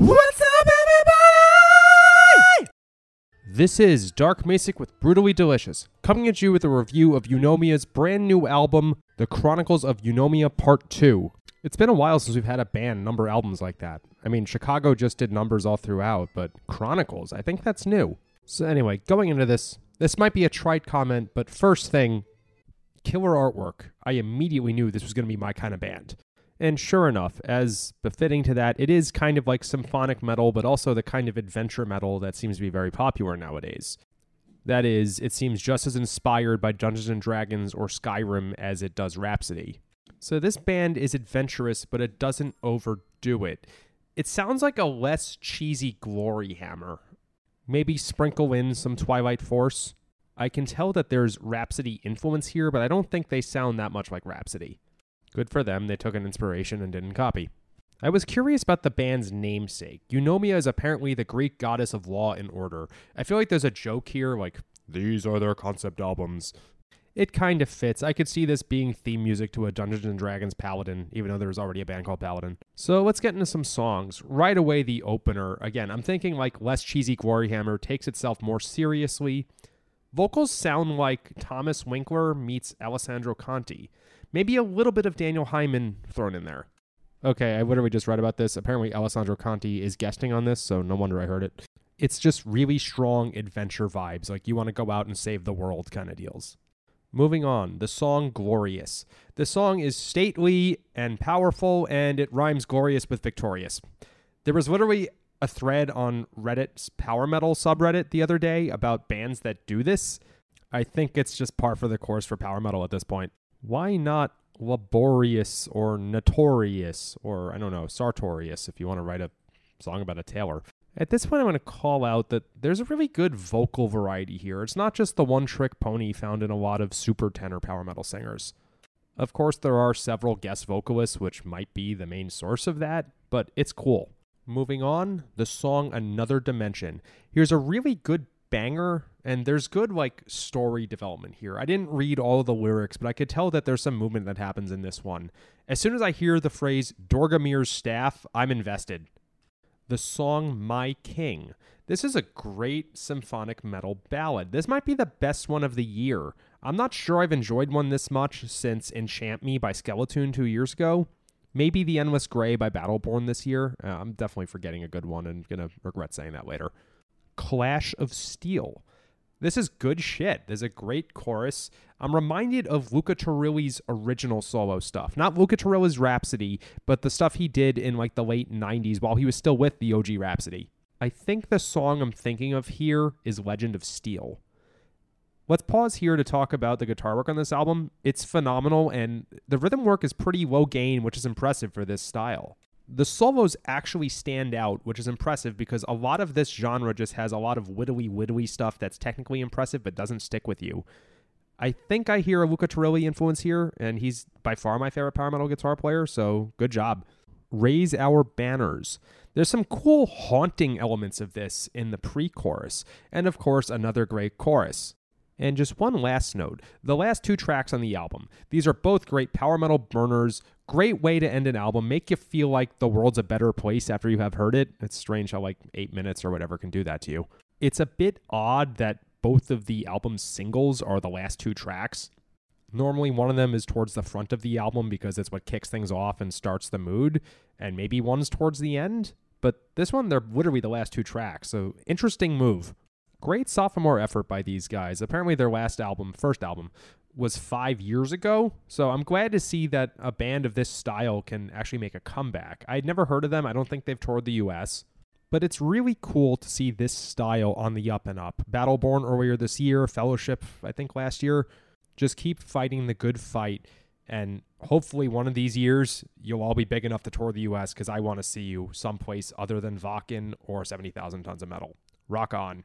What's up, everybody? This is Dark Macek with Brutally Delicious, coming at you with a review of Eunomia's brand new album, The Chronicles of Eunomia Part 2. It's been a while since we've had a band number albums like that. I mean, Chicago just did numbers all throughout, but Chronicles, I think that's new. So, anyway, going into this, this might be a trite comment, but first thing, killer artwork. I immediately knew this was going to be my kind of band. And sure enough, as befitting to that, it is kind of like symphonic metal, but also the kind of adventure metal that seems to be very popular nowadays. That is, it seems just as inspired by Dungeons and Dragons or Skyrim as it does Rhapsody. So this band is adventurous, but it doesn't overdo it. It sounds like a less cheesy Gloryhammer. Maybe sprinkle in some Twilight Force. I can tell that there's Rhapsody influence here, but I don't think they sound that much like Rhapsody. Good for them, they took an inspiration and didn't copy. I was curious about the band's namesake. Eunomia is apparently the Greek goddess of law and order. I feel like there's a joke here, like, these are their concept albums. It kind of fits. I could see this being theme music to a Dungeons and Dragons Paladin, even though there was already a band called Paladin. So let's get into some songs. Right away, the opener. Again, I'm thinking like less cheesy Gloryhammer takes itself more seriously. Vocals sound like Thomas Winkler meets Alessandro Conti. Maybe a little bit of Daniel Heiman thrown in there. Okay, I literally just read about this. Apparently, Alessandro Conti is guesting on this, so no wonder I heard it. It's just really strong adventure vibes, like you want to go out and save the world kind of deals. Moving on, the song Glorious. The song is stately and powerful, and it rhymes glorious with victorious. There was literally a thread on Reddit's Power Metal subreddit the other day about bands that do this. I think it's just par for the course for Power Metal at this point. Why not laborious or notorious or I don't know, sartorious if you want to write a song about a tailor? At this point, I want to call out that there's a really good vocal variety here. It's not just the one trick pony found in a lot of super tenor power metal singers. Of course, there are several guest vocalists, which might be the main source of that, but it's cool. Moving on, the song Another Dimension. Here's a really good banger, and there's good, like, story development here. I didn't read all the lyrics, but I could tell that there's some movement that happens in this one. As soon as I hear the phrase Dorgamir's staff, I'm invested the song My King. This is a great symphonic metal ballad. This might be the best one of the year. I'm not sure I've enjoyed one this much since Enchant Me by Skeleton two years ago. Maybe The Endless Grey by Battleborn this year. Uh, I'm definitely forgetting a good one and going to regret saying that later. Clash of Steel. This is good shit. There's a great chorus. I'm reminded of Luca Turilli's original solo stuff. Not Luca Turilli's Rhapsody, but the stuff he did in like the late 90s while he was still with the OG Rhapsody. I think the song I'm thinking of here is Legend of Steel. Let's pause here to talk about the guitar work on this album. It's phenomenal, and the rhythm work is pretty low gain, which is impressive for this style the solos actually stand out, which is impressive because a lot of this genre just has a lot of wittily wittily stuff that's technically impressive but doesn't stick with you. I think I hear a Luca Turilli influence here, and he's by far my favorite power metal guitar player, so good job. Raise Our Banners. There's some cool haunting elements of this in the pre chorus, and of course, another great chorus. And just one last note the last two tracks on the album. These are both great power metal burners, great way to end an album, make you feel like the world's a better place after you have heard it. It's strange how, like, eight minutes or whatever can do that to you. It's a bit odd that both of the album's singles are the last two tracks. Normally, one of them is towards the front of the album because it's what kicks things off and starts the mood, and maybe one's towards the end. But this one, they're literally the last two tracks, so interesting move. Great sophomore effort by these guys. Apparently, their last album, first album, was five years ago. So I'm glad to see that a band of this style can actually make a comeback. I'd never heard of them. I don't think they've toured the US. But it's really cool to see this style on the up and up. Battleborn earlier this year, Fellowship, I think last year. Just keep fighting the good fight. And hopefully, one of these years, you'll all be big enough to tour the US because I want to see you someplace other than Wacken or 70,000 tons of metal. Rock on.